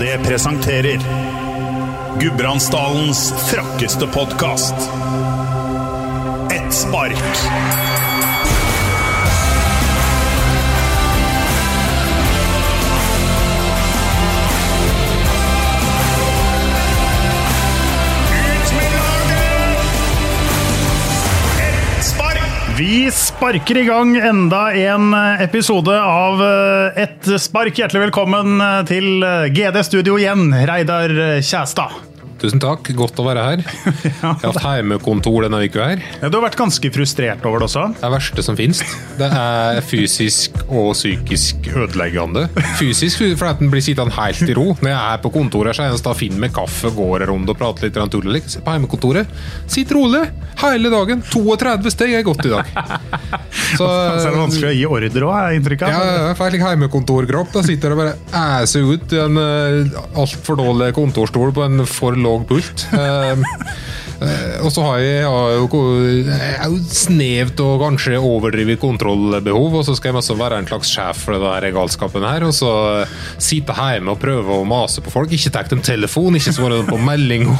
GD presenterer Gudbrandsdalens frakkeste podkast. Ett spark. Vi sparker i gang enda en episode av Et spark. Hjertelig velkommen eh, til eh, GD Studio igjen, Reidar Kjæstad. Tusen takk, godt å være her. Jeg har hatt hjemmekontor denne uka her. Ja, du har vært ganske frustrert over det også. Det er verste som finnes. Det er fysisk og psykisk ødeleggende. Fysisk fordi den blir sittende helt i ro. Når jeg er på kontoret, så er jeg finner med kaffe, går rundt og prater litt tull. På heimekontoret, sitt rolig hele dagen. 32 steg er godt i dag. Så, Så er det vanskelig å gi ordre òg, har jeg inntrykk av. Ja, jeg får like heimekontorkropp. Da sitter jeg og bare æser ut i en uh, altfor dårlig kontorstol på en for låg pult. Eh, og så har jeg, jo, er jo snevt og kanskje overdrevet kontrollbehov, og så skal jeg også være en slags sjef for denne galskapen her, og så sitte hjemme og prøve å mase på folk. Ikke ta dem telefon, ikke svare dem på melding.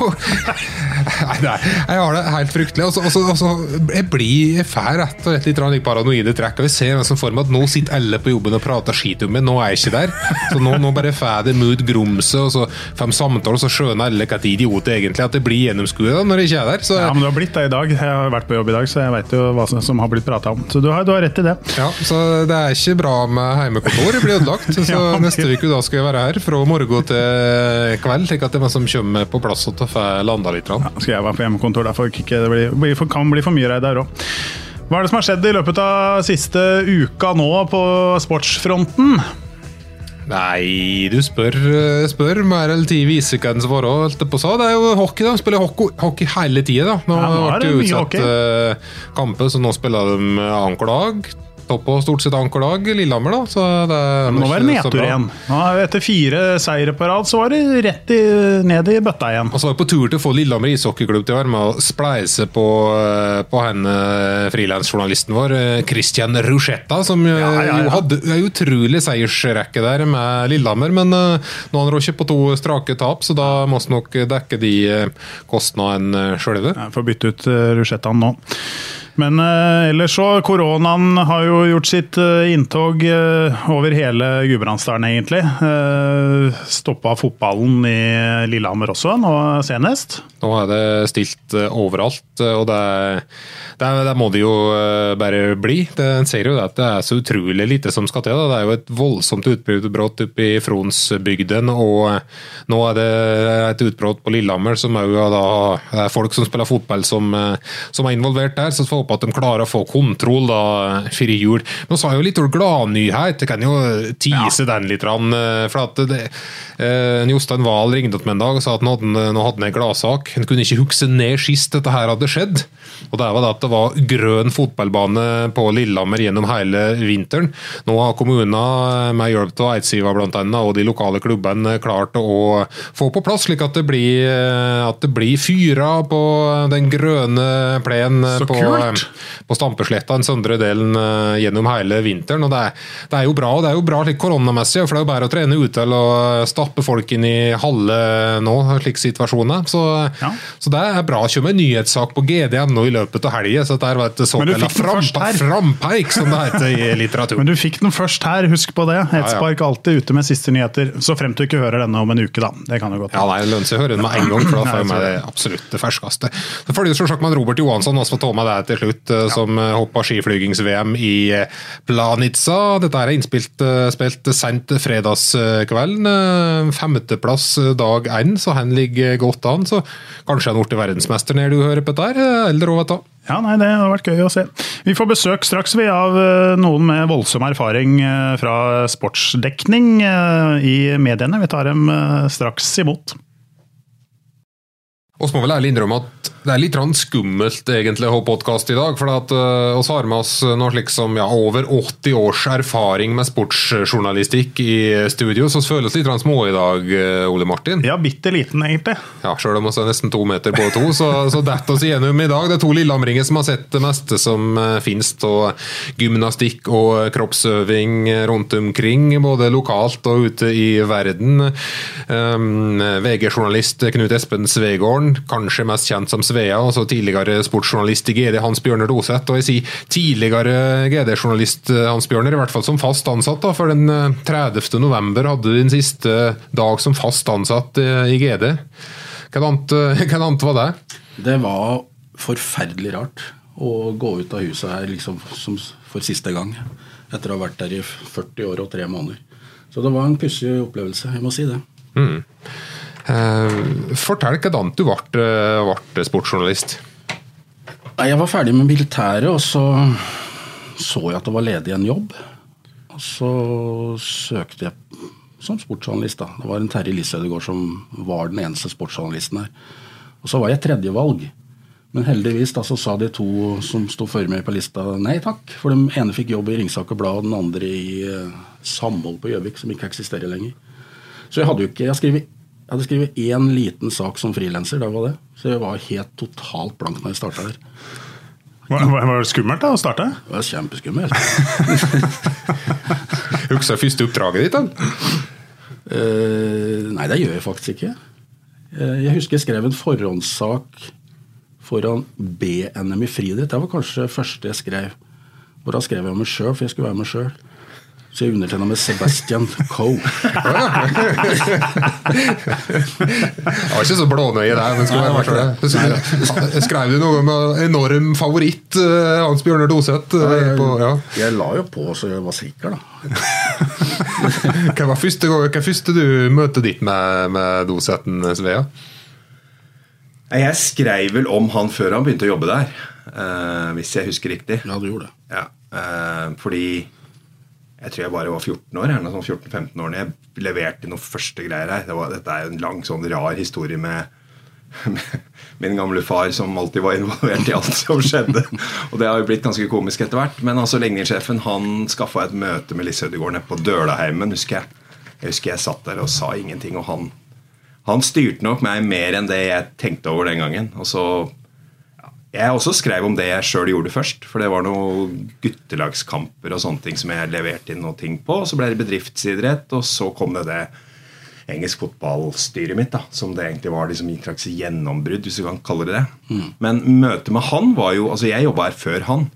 Nei, nei, jeg har det helt fryktelig. Og så, jeg blir får rett og slett litt litt paranoide trekk. og Jeg ser en for meg at nå sitter alle på jobben og prater skit om meg, nå er jeg ikke der. Så nå, nå bare får det mood grumset, og så de samtaler, og så skjønner alle hva idiot egentlig at det blir gjennomskuet når jeg ikke jeg der. Så, Ja, men du har blitt det i dag. Jeg har vært på jobb i dag, så jeg veit jo hva som, har blitt prata om. Så du har, du har rett i det. Ja, så det er ikke bra med heimekontor. Det blir ødelagt. Så Ja, neste uke da skal jeg være her fra morgen til kveld, slik at det noe som kommer på plass og får landa litt. Ja, Skal jeg være på hjemmekontor, derfor ikke det blir, blir, kan bli for mye Reidar òg. Hva er det som har skjedd i løpet av siste uka nå på sportsfronten? Nei, du spør, spør mer eller ti viser hva den svarer. Alt på å. Det er jo hockey, da. De spiller hockey, hockey hele tida. Nå, Ja, nå er ble det det utsatt hockey. eh, kamper, så nå spiller de annenhver dag. Topp på stort sett annenhver dag Lillehammer, da. Så det er Nå var det nedtur igjen. Nå, etter fire seire på rad, så var det rett i, ned i bøtta igjen. Og så var jeg på tur til å få Lillehammer ishockeyklubb til å være med og spleise på, eh, på han eh, frilansjournalisten vår, eh, Christian Rusetta, som Ja, ja, ja. jo hadde en utrolig seiersrekke der med Lillehammer. Men nå har han råkjøpt på to strake tap, så da må vi nok dekke de kostnadene sjølve. Får bytte ut rusjettaen nå. Men eh, ellers så, koronaen har jo gjort sitt eh, inntog eh, over hele Gudbrandsdalen, egentlig. Uh, Stoppa fotballen i Lillehammer også, nå senest. Nå er det stilt eh, overalt, eh, og det, det, det må det jo eh, bare bli. Det, en ser jo at det er så utrolig lite som skal til. Da. Det er jo et voldsomt utbrudd oppe i Fronsbygden, og eh, nå er det et utbrudd på Lillehammer som òg da er folk som spiller fotball som, eh, som er involvert der. Så får håpe at de klarer å få kontroll da før jul. Men så har jo litt gladnyhet, jeg kan jo tease den litt. eh, For at det, eh, Jostein Wahl ringte opp meg en dag og sa at nå hadde han- en gladsak. Han kunne ikke huske ned sist dette her hadde skjedd. Og det var det at det var grønn fotballbane på Lillehammer gjennom hele vinteren. Nå har kommunen med hjelp av Eidsiva blant annet, og de lokale klubbene klart å få på plass, slik at det blir, at det blir fyra på den grønne plenen på, kult! På Stampesletta, den søndre delen eh, gjennom hele vinteren. og Det er, det er jo bra og det er jo bra slik koronamessig, for det er jo bare å trene ute eller å stappe folk inn i halve nå, slik situasjonen. Så, Ja. så det er bra. Det kommer en nyhetssak på GD.no i løpet av helga, så dette var et såkalt fikk den først frampe, her. frampeik, som det heter i litteratur. Men du fikk den først her, husk på det. Et Ja, ja. spark alltid ute med siste nyheter. Så frem til du ikke hører denne om en uke, da. Det kan jo godt Ja, nei, Det lønner seg å høre den med en gang, for da får jeg meg med det absolutt det ferskeste. Så følger selvsagt med Robert Johansson, også får ta med det til slutt, ja. som eh, hoppa skiflygings-VM i eh, Planica. Dette er innspilt eh, spilt sent fredagskvelden. eh, Femteplass eh, dag én, så han ligger godt an. Så kanskje han ble verdensmester når du hører på dette, eh, eller hva vet du. Ja, nei, Det har vært gøy å se. Vi får besøk straks vi av eh, noen med voldsom erfaring eh, fra sportsdekning eh, i mediene. Vi tar dem straks imot. Vi må vel ærlig innrømme at det er litt skummelt egentlig å ha podkast i dag. For at uh, oss har med oss noe slik som ja, over 80 års erfaring med sportsjournalistikk i studio. Så vi føles litt små i dag, uh, Ole Martin. Ja, bitte liten egentlig. Ja, Sjøl om vi er nesten to meter på to, så, så detter oss igjennom i dag. Det er to lillamringer som har sett det meste som uh, finnes av gymnastikk og kroppsøving rundt omkring, både lokalt og ute i verden. Um, VG-journalist Knut Espen Svegården, kanskje mest kjent som Svea, altså tidligere sportsjournalist i GD Hans Bjørner Doseth. Og jeg sier tidligere GD-journalist eh, Hans Bjørner, i hvert fall som fast ansatt. Da, for den 30. Eh, november hadde du din siste dag som fast ansatt eh, i GD. Hva annet var det? Det var forferdelig rart å gå ut av huset her liksom for siste gang. Etter å ha vært der i 40 år og tre måneder. Så det var en pussig opplevelse, jeg må si det. Mm. Eh, fortell hvordan du ble, eh, ble sportsjournalist. Jeg var ferdig med militæret, og så så jeg at det var ledig en jobb. Og så søkte jeg som sportsjournalist. da. Det var en Terje Lisødegård som var den eneste sportsjournalisten her. Og så var jeg tredjevalg. Men heldigvis da så sa de to som sto før meg på lista nei takk. For den ene fikk jobb i Ringsaker Blad, og den andre i uh, Samhold på Gjøvik, som ikke eksisterer lenger. Så jeg hadde jo ikke, jeg skrev jeg hadde skrevet én liten sak som frilanser, det var det. Så jeg var helt totalt blank når jeg starta her. Var, var, det skummelt da å starte? Det var kjempeskummelt. Husker du første oppdraget ditt? da? Uh, nei, det gjør jeg faktisk ikke. Uh, jeg husker jeg skrev en forhåndssak foran B-NM i friidrett. Det var kanskje det første jeg skrev. Hvor da skrev jeg meg sjøl, for jeg skulle være meg sjøl. Så jeg undertegna med Sebastian Coe. det var ikke så blånøye der, men skulle være det. Skrev du noe med enorm favoritt, eh, Hans Bjørnar Doseth? Eh, ja. Jeg la jo på så jeg var sikker, da. hva var første, hva første du møtte ditt med, med Dosethen, Svea? Jeg skrev vel om han før han begynte å jobbe der, uh, hvis jeg husker riktig. Ja, du gjorde det. Ja, uh, fordi jeg tror jeg bare var 14 år. eller sånn 14-15 år da jeg leverte noen første greier her. Det var, dette er en lang, sånn rar historie med, med, min gamle far som alltid var involvert i alt som skjedde. Og det har jo blitt ganske komisk etter hvert. Men altså ligningssjefen han skaffa et møte med Lise Ødegaard nede på Dølaheimen, husker jeg. Jeg husker jeg satt der og sa ingenting, og han, han styrte nok meg mer enn det jeg tenkte over den gangen. Og så jeg også skrev om det jeg sjøl gjorde først. For det var noen guttelagskamper og sånne ting som jeg leverte inn noe ting på. Så ble det bedriftsidrett, og så kom det det engelsk fotballstyret mitt. da, Som det egentlig var liksom et slags gjennombrudd, hvis du kan kalle det det. Mm. Men møtet med han var jo Altså, jeg jobba her før han.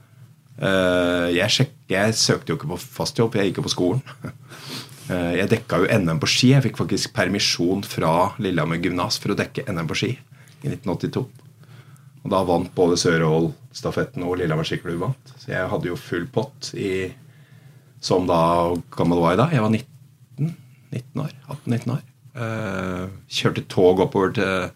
Eh, jeg, sjek, jeg søkte jo ikke på fast jobb, jeg gikk jo på skolen. Eh, jeg dekka jo NM på ski. Jeg fikk faktisk permisjon fra Lillehammer gymnas for å dekke NM på ski i 1982. Og da vant både Sørål-stafetten og Lillehammer skiklubb vant. Så jeg hadde jo full pott i Som da gammel var jeg da? Jeg var 19, 19 år. 18-19 år. Uh, kjørte tog oppover til,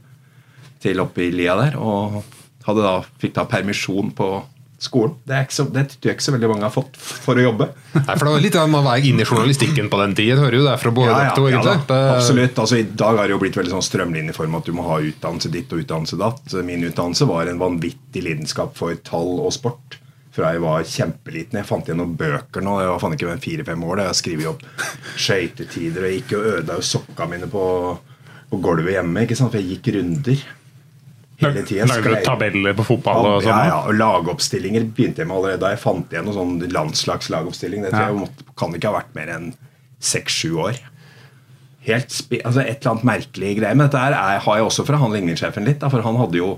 til oppe i lia der. Og hadde da, fikk da permisjon på skolen. Det, er ikke så, det tror jeg ikke så veldig mange har fått for å jobbe. Nei, for det var litt av Man var inn i journalistikken på den tiden. Hører jo det fra både ja, ja, ja, da, Absolutt. altså I dag har det jo blitt veldig sånn strømlinjeform at du må ha utdannelse ditt og utdannelse datt. Min utdannelse var en vanvittig lidenskap for tall og sport. Fra jeg var kjempeliten. Jeg fant igjen noen bøker nå. Jeg var faen ikke fire-fem år da jeg skrev opp skøytetider. Og jeg gikk og ødela sokka mine på, på gulvet hjemme. ikke sant? For jeg gikk runder hele tida. Lagde tabeller på fotball og sånn? Ja, ja, og lagoppstillinger begynte jeg med allerede da jeg fant igjen noen sånn landslagslagoppstilling. Det tror jeg måtte, kan ikke ha vært mer enn seks-sju år. Helt altså Et eller annet merkelig greie. Men dette er, har jeg også fra han ligningssjefen litt. Da, for han hadde jo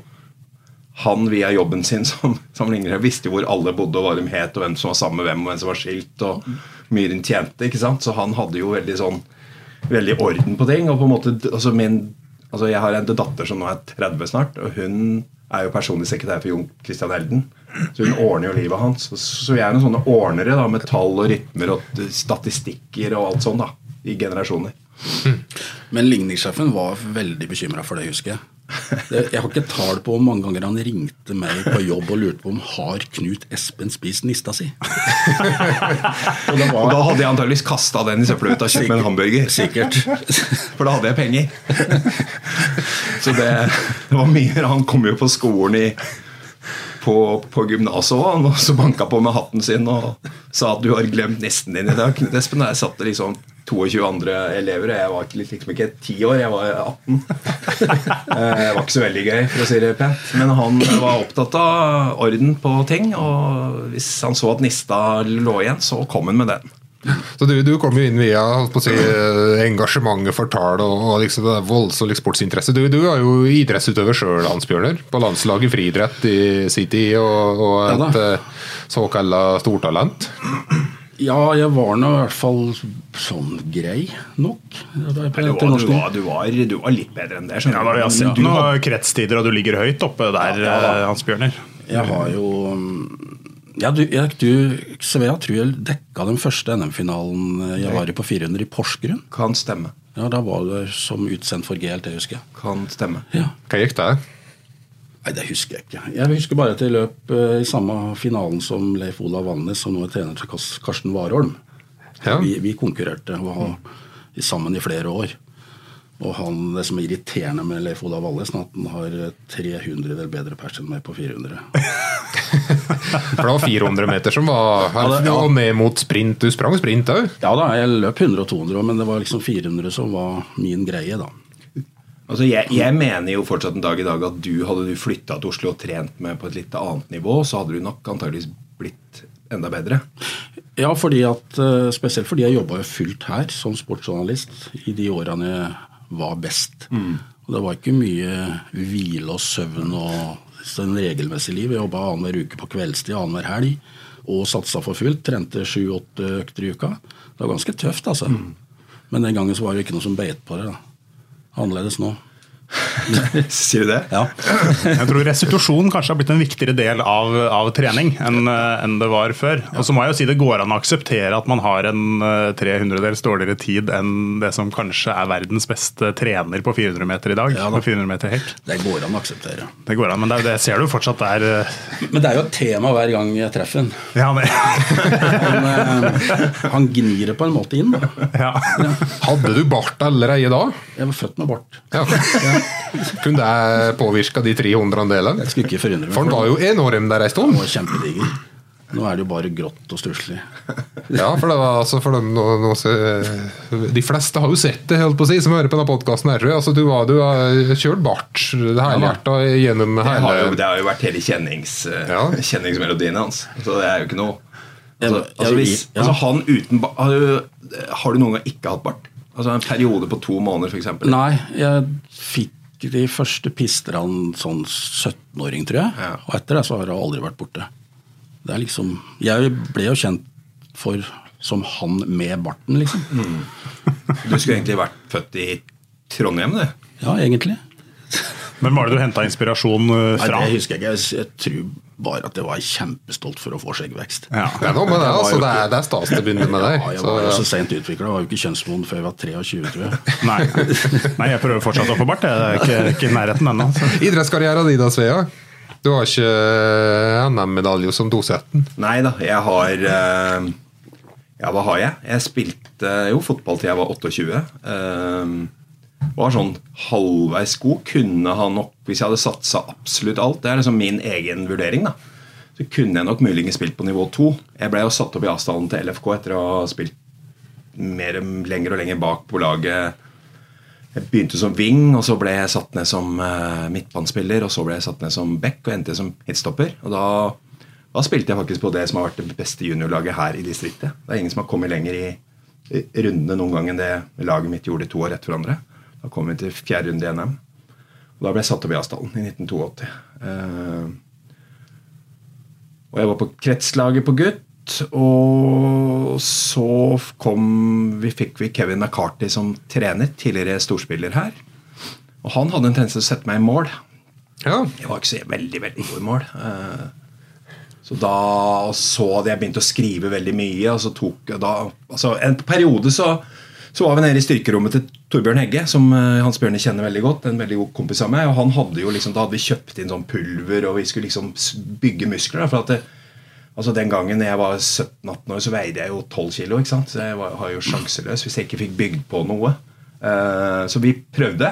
han via jobben sin som, som ligningssjef visste jo hvor alle bodde, og hva de het, og hvem som var sammen med hvem, og hvem som var skilt, og mye de tjente. ikke sant? Så han hadde jo veldig sånn veldig orden på ting. og på en måte, altså min Altså, Jeg har en datter som nå er 30 snart, og hun er jo personlig sekretær for Jon Christian Elden. Så hun ordner jo livet hans. Så vi er noen sånne ordnere da, med tall og rytmer og statistikker og alt sånn da, i generasjoner. Men ligningssjefen var veldig bekymra for det, husker jeg. Jeg har ikke tall på hvor mange ganger han ringte meg på jobb og lurte på om har Knut Espen spist nista si. og var... Og da hadde jeg antageligvis kasta den i søppelbøtta og kjøpt meg en hamburger. Sikkert. For da hadde jeg penger. Så det, det var mye Han kom jo på skolen i på, på gymnaset òg, og så banka på med hatten sin og sa at du har glemt nesten din i dag. Knut Espen, jeg satt liksom 22 andre elever, og jeg var ikke, liksom ikke 10 år, jeg var 18. Eh, Det var ikke så veldig gøy, for å si det pent. Men han var opptatt av orden på ting, og hvis han så at nista lå igjen, så kom han med den. Så du, du kom jo inn via på å si, engasjementet for tall og, og liksom voldsom der sportsinteresse. Du, du er jo idrettsutøver sjøl, Hans Bjørner. På landslaget i friidrett i sin tid, og, og et da. eh, såkalla stortalent. Ja, jeg var nå i hvert fall sånn grei nok. Du var, du, var, du, var, du var litt bedre enn det. Ja, da, du. jeg har sett Du noen kretstider, og du ligger høyt oppe der, Ja, ja, eh, Hans Bjørner. Jeg har jo mm, ja, du, jeg, du, Svea tror jeg dekka den første NM-finalen jeg var i på 400 i Porsgrunn. Kan stemme. Ja, Da var det som utsendt for GLT, husker jeg. Kan stemme. Ja. Hva gikk det? Nei, det husker jeg ikke. Jeg husker bare at jeg løp eh, i samme finalen som Leif Olav Valnes, som nå er trener til Karsten Warholm. Ja. Vi, vi konkurrerte var sammen i flere år. Og han, Det som er irriterende med Leif Olav Valnes, er at han har 300 eller bedre pers enn meg på 400. For det var 400 meter som var her, Ja, det- ja. ned mot sprint. Du sprang sprint òg? Ja da, jeg løp 100 og 200, men det var liksom 400 som var min greie, da. Altså, jeg, jeg mener jo fortsatt en dag i dag at du hadde du flytta til Oslo og trent med på et litt annet nivå, så hadde du nok antageligvis blitt enda bedre. Ja, fordi at, eh, spesielt fordi jeg jobba jo fullt her som sportsjournalist i de årene jeg var best. Og det var ikke mye hvile og søvn og sånn regelmessig liv. Jeg jobba annenhver uke på kveldstid, annenhver helg. Og satsa for fullt. Trente sju-åtte økter i uka. Det var ganske tøft, altså. Men den gangen så var det ikke noe som beit på det. da. Annerledes nå. Sier du det? Ja. Jeg tror restitusjon kanskje har blitt en viktigere del av, av trening enn en det var før. Og så må jeg jo si det går an å akseptere at man har en eh, 300-dels dårligere tid enn det som kanskje er verdens beste trener på 400 meter i dag. Ja da. på 400 meter helt. Det går an å akseptere. Det går an, men det, det ser du fortsatt er eh, Men det er jo et tema hver gang jeg treffer ham. Ja, men... Han, eh, han gnir det på en måte inn, da. ja. Hadde du bart allerede da? Jeg var født med bart. Ja. Kunne det påvirka de 300 delene? Jeg skulle ikke forundre meg. For han var jo enorm der ei stund. var kjempediger. Nå er det jo bare grått og stusslig. Ja, for det var altså for dem, nå, nå, se- De fleste har jo sett det, holdt på å si, som hører på denne podkasten. Altså, du, du har kjørt bart helhjerta gjennom Det har, jo, hele det har jo vært hele kjennings, eh, Ja. kjenningsmelodien hans. Så det er jo ikke noe altså, altså, hvis, altså Han uten bart har du, har du noen gang ikke hatt bart? Altså En periode på to måneder, f.eks.? Nei, jeg fikk de første pisterne sånn 17-åring, tror jeg. Ja. Og etter det så har jeg aldri vært borte. Det er liksom Jeg ble jo kjent for som han med barten, liksom. Du skulle egentlig vært født i Trondheim, du. Ja, egentlig. Men var det du henta inspirasjon fra? Nei, det husker jeg ikke. Jeg tror bare at jeg var kjempestolt for å få skjeggvekst. Ja. Det er noe med det, altså. Det er, det er stas til å begynne med deg. Ja, jeg Så, var jo så sent utvikla. Jeg var jo ikke kjønnsmoden før jeg var 23, tror jeg. Nei. Nei, jeg prøver fortsatt å få bart. Jeg er ikke, ikke i nærheten ennå. Idrettskarrieren din, da, Svea? Du har ikke NM-medalje som 217? Nei da, jeg har eh, Ja, hva har jeg? Jeg spilte jo fotball til jeg var 28. eh, Var sånn halvveis god. Kunne ha nok, hvis jeg hadde satsa absolutt alt Det er liksom min egen vurdering, da. Så kunne jeg nok muligens spilt på nivå 2. Jeg ble jo satt opp i avstanden til LFK etter å ha spilt mer, lenger og lenger bak på laget. Jeg begynte som wing, og så ble jeg satt ned som uh, midtbanespiller. Og så ble jeg satt ned som back og endte som hitstopper. Og da, da spilte jeg faktisk på det som har vært det beste juniorlaget her i distriktet. Det er ingen som har kommet lenger i rundene noen gang enn det laget mitt gjorde to år etter hverandre. Da kom vi til fjerde runde i NM. Og da ble jeg satt opp i Asdalen i 1982. Eh, og jeg var på kretslaget på gutt. Og så kom vi, fikk vi Kevin McCarthy som trener, tidligere storspiller her. Og han hadde en tendens til å sette meg i mål. Ja. Jeg var ikke så veldig veldig god i mål. Eh, Så da så hadde jeg begynt å skrive veldig mye. Og så tok da, altså En periode så, Så var vi nede i styrkerommet til Torbjørn Hegge, som eh, Hans Bjørne kjenner veldig godt. En veldig god kompis av meg, og han hadde jo liksom, Da hadde vi kjøpt inn sånn pulver, og vi skulle liksom bygge muskler. For at det, altså Den gangen jeg var 17-18 år, så veide jeg jo 12 kilo. ikke sant? Så jeg var, var jo sjanseløs hvis jeg ikke fikk bygd på noe. Uh, så vi prøvde.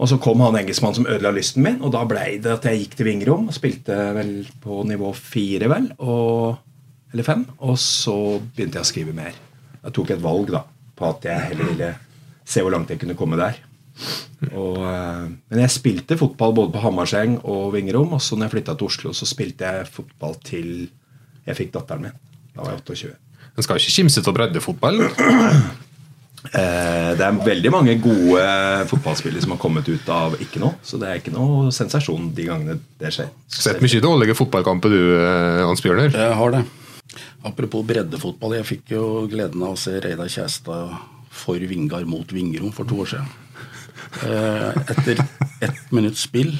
Og så kom han engelskmannen som ødela lysten min, og da blei det at jeg gikk til Vingrom og spilte vel på nivå fire, vel, og, eller fem. Og så begynte jeg å skrive mer. Jeg tok et valg da, på at jeg heller ville se hvor langt jeg kunne komme der. Og, eh, men jeg spilte fotball både på Hamarseng og Vingerom. Og så når jeg flytta til Oslo, så spilte jeg fotball til jeg fikk datteren min. Da var jeg 28. En skal ikke kimse av breddefotball. Eh, det er veldig mange gode fotballspillere som har kommet ut av ikke noe. Så det er ikke noe sensasjon de gangene det skjer. Sett mye dårlige fotballkamper du, eh, Hans Bjørner. Jeg har det. Apropos breddefotball. Jeg fikk jo gleden av å se Reidar Kjæstad for Vingar mot Vingrom for to år siden. Eh, Etter ett minutts spill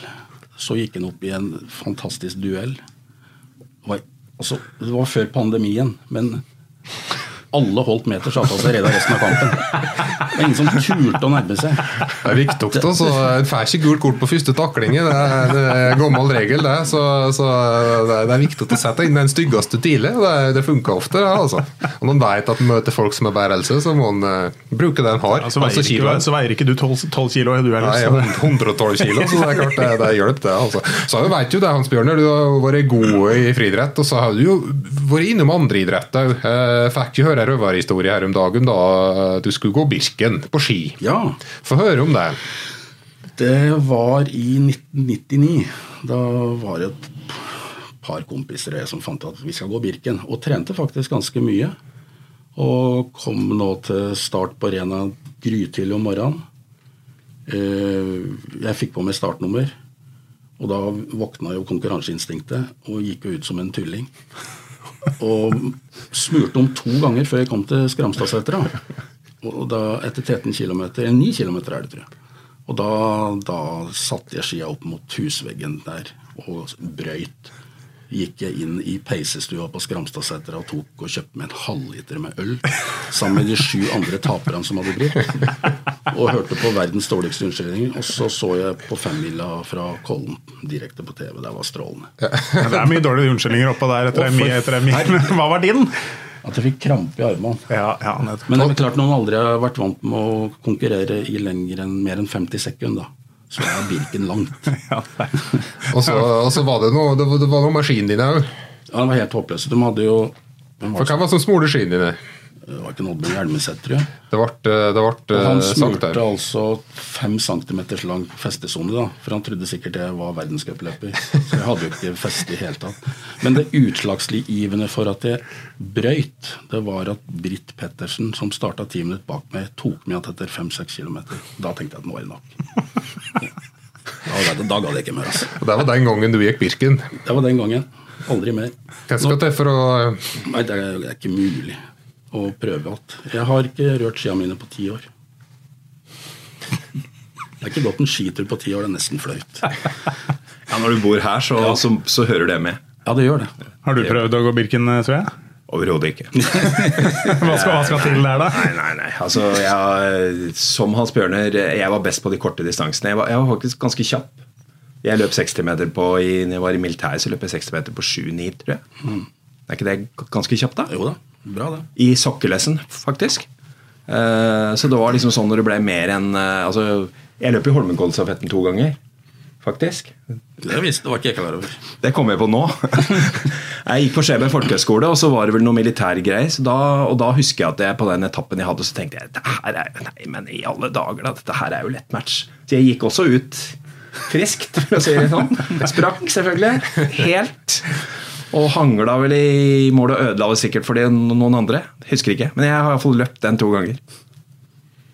så gikk han opp i en fantastisk duell. Det var, altså, det var før pandemien, men alle holdt meters avstand seg Reidar resten av kampen. Det var ingen som turte å nærme seg. Det er viktig. Altså. En får ikke gult kort på første taklinge. Det er, det er gammel regel, det. Så, så det, er, er viktig å sette inn den styggeste tidlig. Det, det funker ofte. Det, altså. Og når en vet at en møter folk som er bærelse, så må en uh, bruke det en har. Ja, så, veier Altså ikke, så veier ikke du 12, 12 kilo, du heller. Nei, så jeg er 112 kilo, så det er klart det, det hjelper, det. Altså. Så jeg vet jo det, Hans Bjørner, du har vært god i friidrett, og så har du jo vært innom andre idretter òg. Fikk jo høre en røverhistorie her om dagen da du skulle gå Birken på ski. Ja, Få høre om det. Det var i 1999. Da var det et par kompiser jeg som fant at vi skal gå Birken. Og trente faktisk ganske mye. Og kom nå til start på Rena grytidlig om morgenen. Eh, Jeg fikk på meg startnummer. Og da våkna jo konkurranseinstinktet og gikk jo ut som en tulling. Og smurte om to ganger før jeg kom til Skramstadsetra. Etter 13 km, 9 km er det, tror jeg. Og da, da satte jeg skia opp mot husveggen der og brøyt. Gikk jeg inn i peisestua på Skramstadsetra og tok og kjøpte meg en halvliter med øl sammen med de sju andre taperne som hadde blitt. Og hørte på verdens dårligste unnskyldninger. Og så så jeg på femmila fra Kollen direkte på TV. Det var strålende. Det er mye dårlige unnskyldninger oppå der etter en etter Etter en Men Hva var din? At jeg fikk krampe i armene. Ja, ja. Men det er klart noen aldri har vært vant med å konkurrere i lenger enn mer enn 50 sekunder. da. Så er Birken langt. Ja. Og så, og så var det noe, det var, det var noe maskinen din òg. Ja, den var helt håpløs De hadde jo var For hvem var det som smurte skiene dine? Det var ikke noe med jeg. Det ble, det Og ble han eh, smurte altså fem centimeters lang festesone, da. For han trodde sikkert jeg var verdenscupløper. Så jeg hadde jo ikke feste i hele tatt. Men det utslagsgivende for at jeg brøyt, det var at Britt Pettersen, som starta ti minutter bak meg, tok meg igjen etter fem-seks kilometer. Da tenkte jeg at nå er det nok. Da, da, da gadd jeg ikke mer. Altså. Og Det var den gangen du gikk Birken. Det var den gangen. Aldri mer. Hva skal til for å Nei, er, det er ikke mulig å prøve alt. Jeg har ikke rørt skia mine på ti år. Det er ikke gått en skitur på ti år, det er nesten flaut. Ja, Når du bor her, så, Ja. så, så hører det med. Ja, det gjør det. Har du prøvd å gå Birken, tror jeg? Overhodet ikke. Hva skal, hva skal til der, da? Nei, nei, nei. Altså, jeg, som Hans Bjørner, jeg var best på de korte distansene. Jeg var, jeg var faktisk ganske kjapp. Jeg løp 60 meter på i, når jeg var i militæret, så løp jeg 60 meter på 7-9, tror jeg. Er ikke det ganske kjapt, da? Jo da, bra det. I sokkelessen, faktisk. Eh, så det var liksom sånn når det ble mer enn eh, Altså, jeg løp i Holmenkollstafetten to ganger, faktisk. Det visste det var ikke jeg klar over. Det kom jeg på nå. jeg gikk på Skjeberg folkehøgskole, og så var det vel noe militærgreier. så da- Og da husker jeg at jeg på den etappen jeg hadde, så tenkte jeg er, Nei, men i alle dager, da. Dette her er jo lett match. Så jeg gikk også ut friskt, for å si det sånn. Sprakk, selvfølgelig. Helt. Og hangla vel i mål og ødela det sikkert for noen andre. Husker ikke. Men jeg har iallfall løpt den to ganger.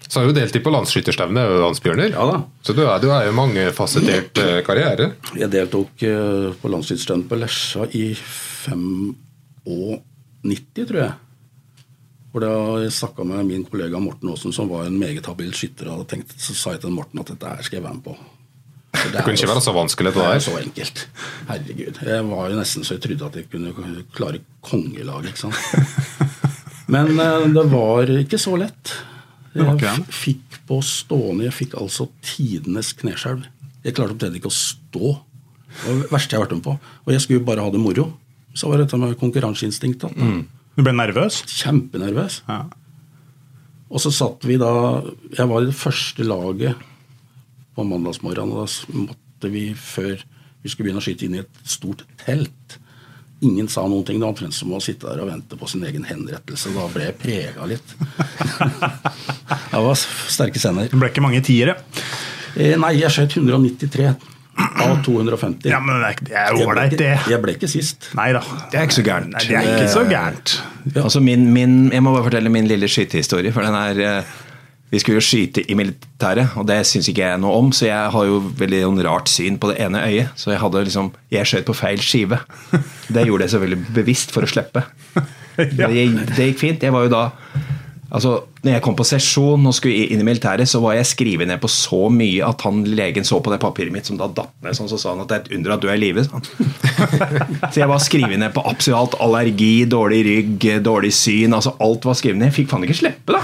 Så har du deltid på landsskytterstevne, Hans Bjørner. Ja da. Så du er, du er jo mangefasettert eh, karriere. Jeg deltok eh, på landslagsstevnet på Lesja i 95, tror jeg. Hvor da jeg snakka med min kollega Morten Aasen, som var en meget habil skytter. Og tenkte, så sa jeg til Morten at dette her skal jeg være med på. For Det kunne ikke være så vanskelig, Det det er så enkelt. Herregud. Jeg var jo nesten så jeg trodde at jeg kunne klare kongelaget, ikke sant. Men eh, det var ikke så lett. Jeg det. fikk på stående Jeg fikk altså tidenes kneskjelv. Jeg klarte omtrent ikke å stå. Det var det verste jeg har vært med på. Og jeg skulle bare ha det moro. Så var det dette med konkurranseinstinktet. Mm. Du ble nervøs? Kjempenervøs. Ja. Og så satt vi da Jeg var i det første laget på mandagsmorgenen. Og da måtte vi, før vi skulle begynne å skyte, inn i et stort telt. Ingen sa noen ting. Det var omtrent som å sitte der og vente på sin egen henrettelse. Da ble jeg prega litt. det var sterke scener. Det ble ikke mange tiere. Eh, Nei, jeg skjøt 193 av 250. Ja, men det er, det Jeg ble ålreit, det. Jeg ble ikke sist. Nei da. Det er ikke så gærent. Nei, det er ikke så gærent. Altså min, min, jeg må bare fortelle min lille skytehistorie. For den er eh, Vi skulle jo skyte i militæret, og det syns ikke jeg noe om. Så jeg har jo veldig sånn rart syn på det ene øyet. Så jeg hadde liksom Jeg skjøt på feil skive. Det gjorde jeg selvfølgelig bevisst for å slippe. Det, det gikk fint. Jeg var jo da Altså, når jeg kom på sesjon og skulle inn i militæret, så var jeg skrevet ned på så mye at han legen så på det papiret mitt som da datt ned, sånn, så sa han at det er et under at du er i live. Så jeg var skrevet ned på absolutt alt. Allergi, dårlig rygg, dårlig syn. altså Alt var skrevet ned. Jeg fikk faen ikke slippe, da!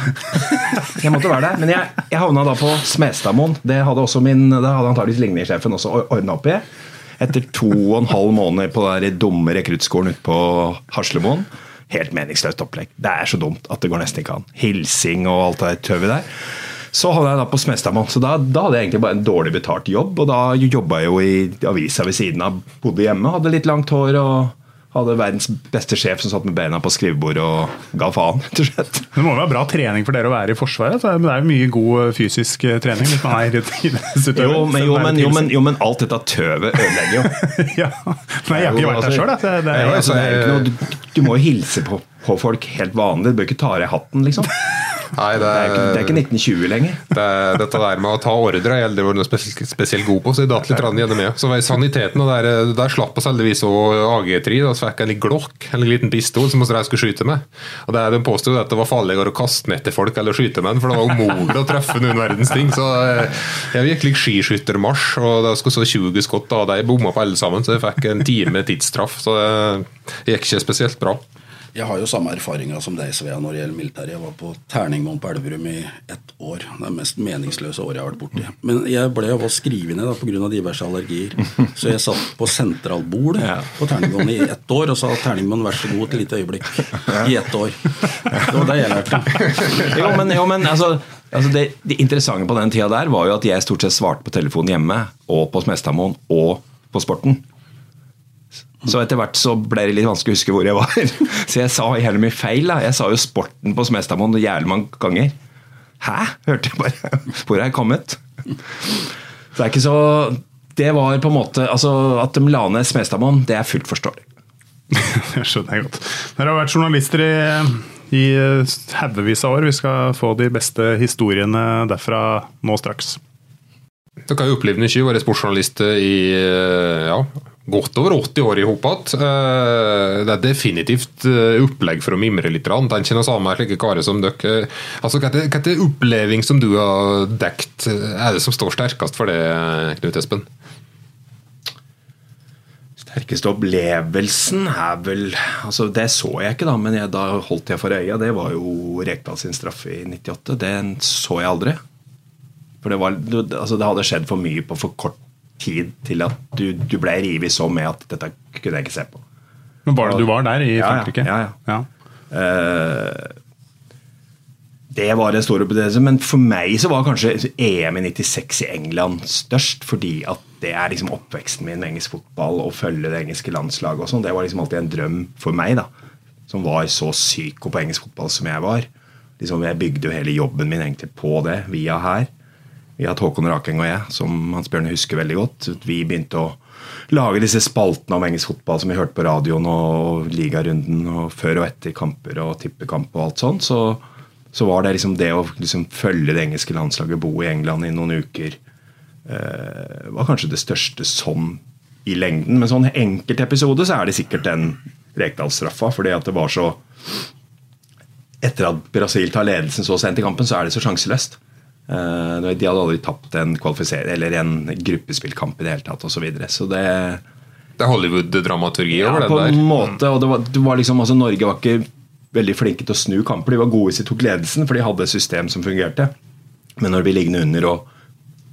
Jeg måtte være der. Men jeg, jeg havna da på Smestadmoen. Det hadde også min, det hadde antakeligvis ligningssjefen også ordna opp i. Etter to og en halv måned på den dumme rekruttskolen ute på Haslemoen. Helt meningsløst opplegg. Det er så dumt at det går nesten ikke an. Hilsing og alt det tøvet der. Så havna jeg da på Smestadmoen. Så da, da hadde jeg egentlig bare en dårlig betalt jobb. Og da jobba jeg jo i avisa ved siden av. Bodde hjemme, hadde litt langt hår og hadde verdens beste sjef som satt med beina på skrivebordet og ga faen, rett og slett. Det må jo være bra trening for dere å være i Forsvaret. Det er jo mye god eh, fysisk eh, trening hvis man er idrettsutøver. Jo, men, jo, men, jo, men, jo, men alt dette tøvet ødelegger jo. ja. Nei, jeg har ikke vært der sjøl. Altså, ikke noe, du, du må jo hilse på, på folk helt vanlig. Du bør ikke ta av deg hatten, liksom. Nei, det er, det er ikke 1920 lenger. Det, dette der med å ta ordre er det vært noe spesielt, spesielt god på, så jeg datt litt gjennom med. Så var saniteten, og der, der slapp oss heldigvis også AG3. Da fikk jeg en glokk, en liten pistol som jeg skulle skyte med. Og det, De påstod at det var farligere å kaste den etter folk eller skyte med den, for det var umulig å treffe noen verdens ting. Så eh, jeg gikk litt skiskyttermarsj, og det skulle så 20 skott, og de bomma på alle sammen, så jeg fikk en time tidsstraff. Så det gikk ikke spesielt bra. Jeg har jo samme erfaringer som deg, Svea, når det gjelder militæret. Jeg var på Terningmoen på Elverum i ett år. Det er det mest meningsløse året jeg har vært borti. Men jeg ble jo skrevet ned da, pga. diverse allergier. Så jeg satt på sentralbord på Terningmoen i ett år og sa Terningmoen vær så god et lite øyeblikk. I ett år. Det var det jeg lærte. Jo, men, jo, men altså, altså det, det interessante på den tida der var jo at jeg stort sett svarte på telefonen hjemme og på Smestadmoen og på Sporten. Så etter hvert så ble det litt vanskelig å huske hvor jeg var. Så jeg sa jævlig mye feil. da. Jeg sa jo Sporten på Smestadmoen jævlig mange ganger. Hæ? Hørte jeg bare. Hvor er jeg kommet? Så det er ikke så Det var på en måte altså At de la ned Smestadmoen, det er fullt forståelig. Det skjønner jeg godt. Dere har vært journalister i, i haugevis av år. Vi skal få de beste historiene derfra nå straks. Dere har jo opplevd mye, være sportsjournalister i eh, ja, godt over 80 år i hop igjen. Eh, Det er definitivt eh, opplegg for å mimre litt. grann. Det er ikke noe samme slike karer som dere. Altså, hva er det oppleving som du har dekt, er det som står sterkest for det, Knut Espen? Sterkeste opplevelsen er vel altså Det så jeg ikke, da, men jeg, da holdt jeg for øya. Det var jo Rekdal sin straff i 98. Den så jeg aldri. For det, var, altså det hadde skjedd for mye på for kort tid til at du, du ble revet så med at dette kunne jeg ikke se på. Men var det du var der i Ja, ja. Frankrike? Ja, ja. ja. Eh, det var en stor opplevelse, men for meg så var kanskje EM i 96 i England størst, fordi at det er liksom oppveksten min med engelsk fotball og følge det engelske landslaget og sånn. Det var liksom alltid en drøm for meg, da. Som var så psyko på engelsk fotball som jeg var. Liksom, jeg bygde jo hele jobben min egentlig på det, via her. Via Håkon Rakeng og jeg, som Hans Bjørne husker veldig godt. Vi begynte å lage disse spaltene om engelsk fotball som vi hørte på radioen og ligarunden og før og etter kamper og tippekamp og alt sånt. Så, så var det liksom det å liksom følge det engelske landslaget, bo i England i noen uker, eh, var kanskje det største sånn i lengden. Men sånn enkeltepisode så er det sikkert den Rekdal-straffa, fordi at det var så Etter at Brasil tar ledelsen så sent i kampen, så er det så sjanseløst. Eh, De hadde aldri tapt en kvalifisering eller en gruppespillkamp i det hele tatt, Og Så, videre. så det Det er Hollywood-dramaturgi ja, over på en der. måte. Og det var, det var liksom, altså Norge var ikke veldig flinke til å snu kamper. De var gode hvis de tok ledelsen, for de hadde et system som fungerte. Men når vi liggende under og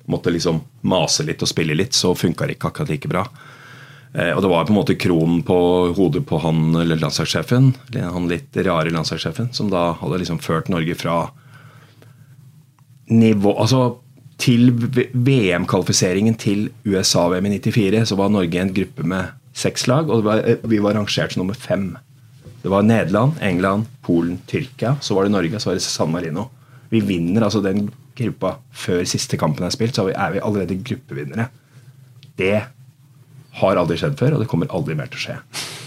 måtte liksom mase litt og spille litt, så funka det ikke akkurat like bra. Eh, og det var på en måte kronen på hodet på han eller landslagssjefen, han litt rare landslagssjefen, som da hadde liksom ført Norge fra nivå Altså til VM-kvalifiseringen til USA-VM i 94 så var Norge i en gruppe med seks lag, og var, eh, vi var rangert som nummer fem. Det var Nederland, England, Polen, Tyrkia. Så var det Norge, så var det San Marino. Vi vinner altså den gruppa før siste kampen er spilt, så er vi allerede gruppevinnere. Det har aldri skjedd før, og det kommer aldri mer til å skje.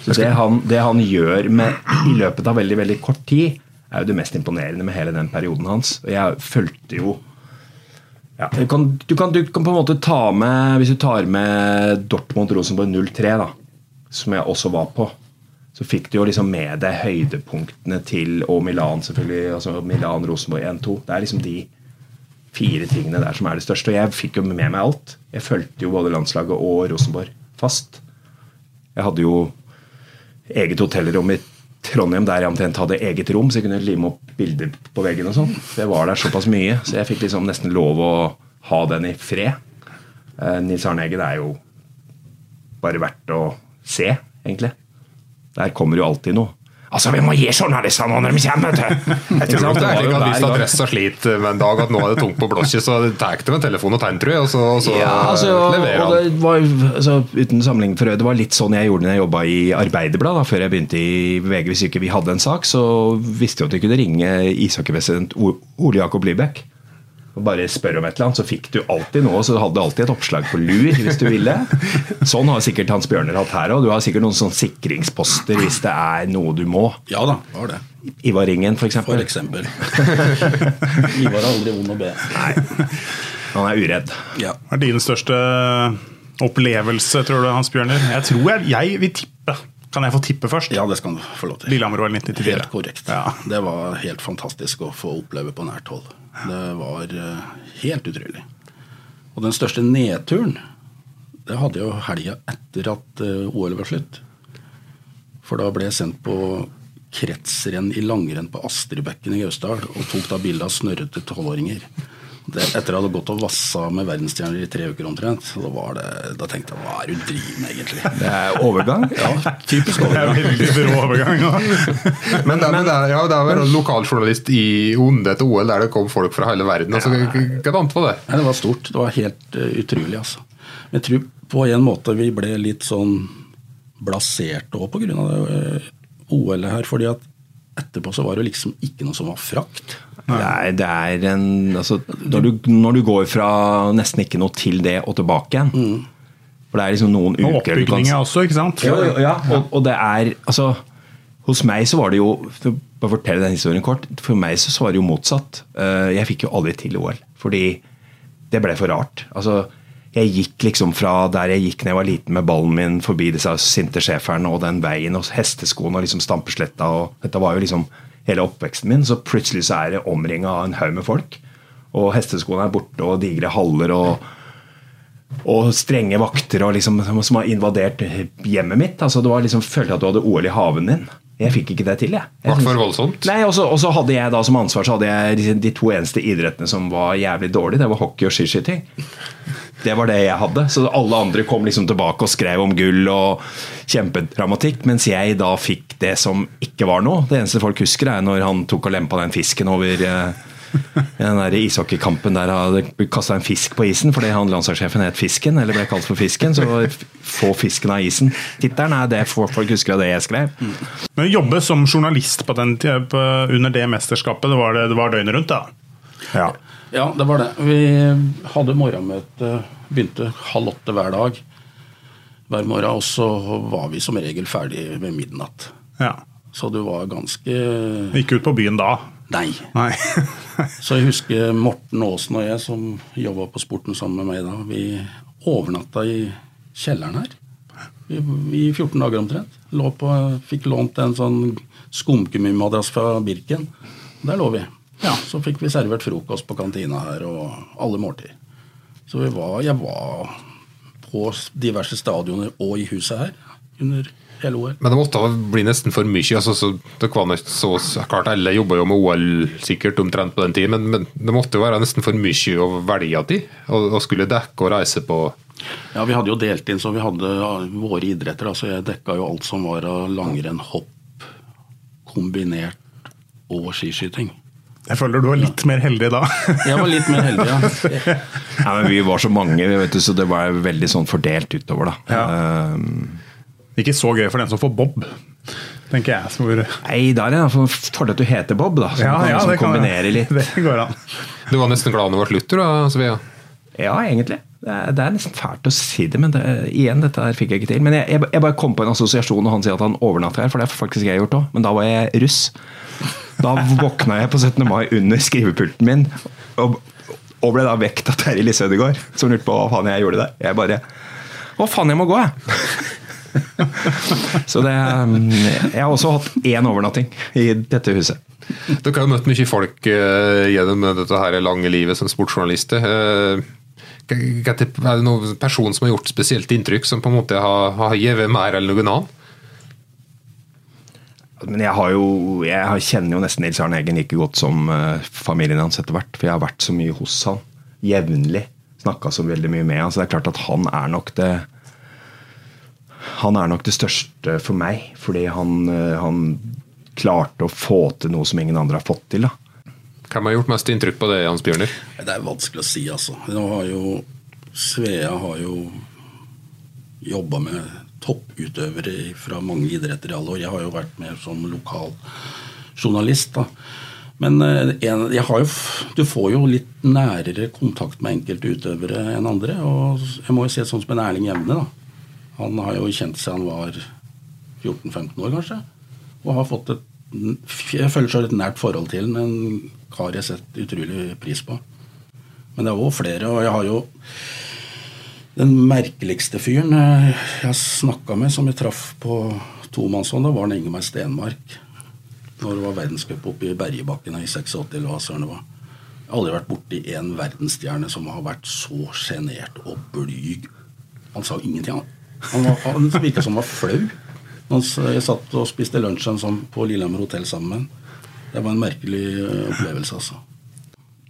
Så det han, det han gjør med, i løpet av veldig veldig kort tid, er jo det mest imponerende med hele den perioden hans. Og jeg fulgte jo ja, du, kan, du, kan, du, kan, på en måte ta med Hvis du tar med Dortmund-Rosenborg 0-3, da, som jeg også var på, så fikk du jo liksom med deg høydepunktene til Og Milan, selvfølgelig. altså Milan-Rosenborg 1-2. Det er liksom de fire tingene der som er det største. Og jeg fikk jo med meg alt. Jeg fulgte jo både landslaget og Rosenborg fast. Jeg hadde jo eget hotellrom i Trondheim der jeg omtrent hadde eget rom, så jeg kunne lime opp bilder på veggen. og sånn. Det var der såpass mye, så jeg fikk liksom nesten lov å ha den i fred. Eh, Nils Arne Eggen er jo bare verdt å se, egentlig. Der kommer jo alltid noe. Altså, vi må gi journalistene når de kommer! Jeg tror nok det er slik at Hvis Adressa sliter med en dag at nå er det tungt på blåsjet, så tar det med telefon og tegn, tror jeg, og så, og så ja, altså, leverer han. Det var, altså, uten sammenligning for øye, det var litt sånn jeg gjorde når jeg jobba i Arbeiderbladet, før jeg begynte i VG. Hvis ikke vi hadde en sak, så visste jeg at vi kunne ringe ishockeypresident Ole Jakob Lybekk og bare spør om et eller annet, så fikk du alltid noe. Så du hadde alltid et oppslag på lur hvis du ville. Sånn har sikkert Hans Bjørner hatt her òg. Du har sikkert noen sånne sikringsposter hvis det er noe du må. Ja da, var det. Ivar Ringen, f.eks. For eksempel. Ivar har aldri vond å be. Nei. Han er uredd. Ja. Hva er din største opplevelse, tror du, Hans Bjørner? Jeg tror jeg, jeg vil tippe. Kan jeg få tippe først? Ja, det skal du få lov til. Lillehammer OL 1994. Helt korrekt. Ja. Det var helt fantastisk å få oppleve på nært hold. Det var eh, helt utrolig. Og den største nedturen, det hadde jo helga etter at eh, OL var slutt. For da ble jeg sendt på kretsrenn i langrenn på Astridbekken i Gausdal og tok da bilde av snørrete tolvåringer. Etter at jeg hadde gått og vassa med verdensstjerner i tre uker omtrent, da, det, da, tenkte jeg hva er det du driver med, egentlig? Det er overgang? Ja, typisk overgang. Veldig overgang ja. men, det, men det, er, ja, det er vel lokaljournalist i Onde etter OL der det kom folk fra hele verden. Altså, hva annet var det? Nei, det var stort. Det var helt uh, utrolig, altså. Men jeg tror på en måte vi ble litt sånn blaserte òg pga. Uh, OL her. fordi at etterpå så var det liksom ikke noe som var frakt. Det er, det er en altså, når, du, når, du, går fra nesten ikke noe til det og tilbake igjen mm. For det er liksom noen uker Og oppbygninga også, ikke sant? Ja, ja og, og, det er altså Hos meg så var det jo for å fortelle den historien kort, for meg så var det jo motsatt. Eh, jeg fikk jo aldri til OL. Fordi det ble for rart. Altså, jeg gikk liksom fra der jeg gikk da jeg var liten med ballen min, forbi disse sinte schæferne og den veien og hesteskoene og liksom stampesletta. og Dette var jo liksom hele oppveksten min. Så plutselig så er det omringa av en haug med folk. Og hesteskoene er borte, og digre haller og, og strenge vakter og liksom, som har invadert hjemmet mitt. altså det var liksom Følte at du hadde OL i haven din. Jeg fikk ikke det til, jeg. jeg for voldsomt? Nei, Og så hadde jeg da som ansvar så hadde jeg de to eneste idrettene som var jævlig dårlige. Det var hockey og skiskyting. Det var det jeg hadde. Så alle andre kom liksom tilbake og skrev om gull og kjempedramatikk, mens jeg da fikk det som ikke var noe. Det eneste folk husker, er når han tok og lempa den fisken over eh, den der ishockeykampen der hadde kasta en fisk på isen fordi han landslagssjefen het Fisken, eller ble kalt for Fisken. Så få fisken av isen. Tittelen er det folk husker av det jeg skrev. Men å jobbe som journalist på den under det mesterskapet, det var, det, det var døgnet rundt, da? Ja. Ja, det var det. Vi hadde morgenmøte, begynte halv åtte hver dag hver morgen, og så var vi som regel ferdig ved midnatt. Ja. Så du var ganske Ikke ut på byen da? Nei. Nei. så jeg husker Morten Aasen og jeg som jobba på Sporten sammen med meg da. Vi overnatta i kjelleren her i, i 14 dager omtrent. På, fikk lånt en sånn skumgummimadrass fra Birken. Der lå vi. Ja, Så fikk vi servert frokost på kantina her og alle måltider. Så var, jeg var på diverse stadioner og i huset her under hele OL. Men det måtte bli nesten for mye. Altså, så, det var nok så, klart Alle jobba jo med OL sikkert omtrent på den tiden, men, men, det måtte jo være nesten for mye å velge til. Og, og skulle dekke og reise på Ja, vi hadde jo delt inn, så vi hadde våre idretter. altså Jeg dekka jo alt som var av langrenn, hopp, kombinert og skiskyting. Jeg føler du var litt mer heldig da. Jeg var litt mer heldig, ja. Ja, men vi var så mange, vet du, så det var veldig sånn fordelt utover. da. Ja. Um, Ikke så gøy for den som får bob, tenker jeg. Hvor... nei, da er det fordel at du heter Bob, da. Så Ja, kan ja, liksom det kan litt. Det går an. Du var nesten glad når det ble slutt, da, Svea? Ja, egentlig. Det er, det er nesten fælt å si det, men det, igjen, dette her fikk jeg ikke til. Men jeg, jeg, jeg bare kom på en assosiasjon, og han sier at han overnatter her, for det har faktisk jeg gjort òg. Men da var jeg russ. Da våkna jeg på 17. mai under skrivepulten min og, og ble da vekt av Terje Lisse Ødegaard, som lurte på hva faen jeg gjorde der. Jeg bare Å, faen, jeg må gå, jeg! Så det Jeg har også hatt én overnatting i dette huset. Dere har jo møtt mye folk eh, gjennom dette her lange livet som sportsjournalister. Eh, er det noen person som har gjort spesielt inntrykk, som på en måte har, har gitt mer eller noen annen? Men jeg, har jo, jeg kjenner jo nesten Nils Arne Eggen like godt som eh, familien hans etter hvert. For jeg har vært så mye hos han jevnlig. Snakka så veldig mye med han. Så det er klart at han er nok det Han er nok det største for meg. Fordi han, eh, han klarte å få til noe som ingen andre har fått til. da. Hvem har gjort mest inntrykk på det, Jans Bjørner? Det er vanskelig å si, altså. Nå har jo Svea har jo jobba med topputøvere fra mange idretter i alle år. Jeg har jo vært med som lokal journalist, da. Men eh, en, jo, du får jo litt nærere kontakt med enkelte utøvere enn andre. Og jeg må jo si sånn som en Erling Jevne, da. Han har jo kjent seg han var 14-15 år, kanskje. Og har fått et Jeg føler så et nært forhold til ham. En kar jeg setter utrolig pris på. Men det er òg flere, og jeg har jo den merkeligste fyren eh, jeg snakka med, som jeg traff på tomannshånd, var den Ingemar Stenmark. Når det var verdenscup oppe i Bergebakken i 86, eller hva søren det var. Jeg har aldri vært borti en verdensstjerne som har vært så sjenert og blyg. Han sa ingenting, han. Han, var, virka som han var flau. Jeg satt og spiste lunsjen sånn på Lillehammer hotell sammen med ham. Det var en merkelig eh, opplevelse, altså.